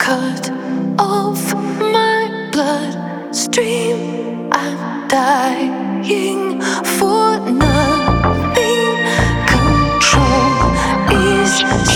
cut off my blood stream. I'm dying for nothing. Control is.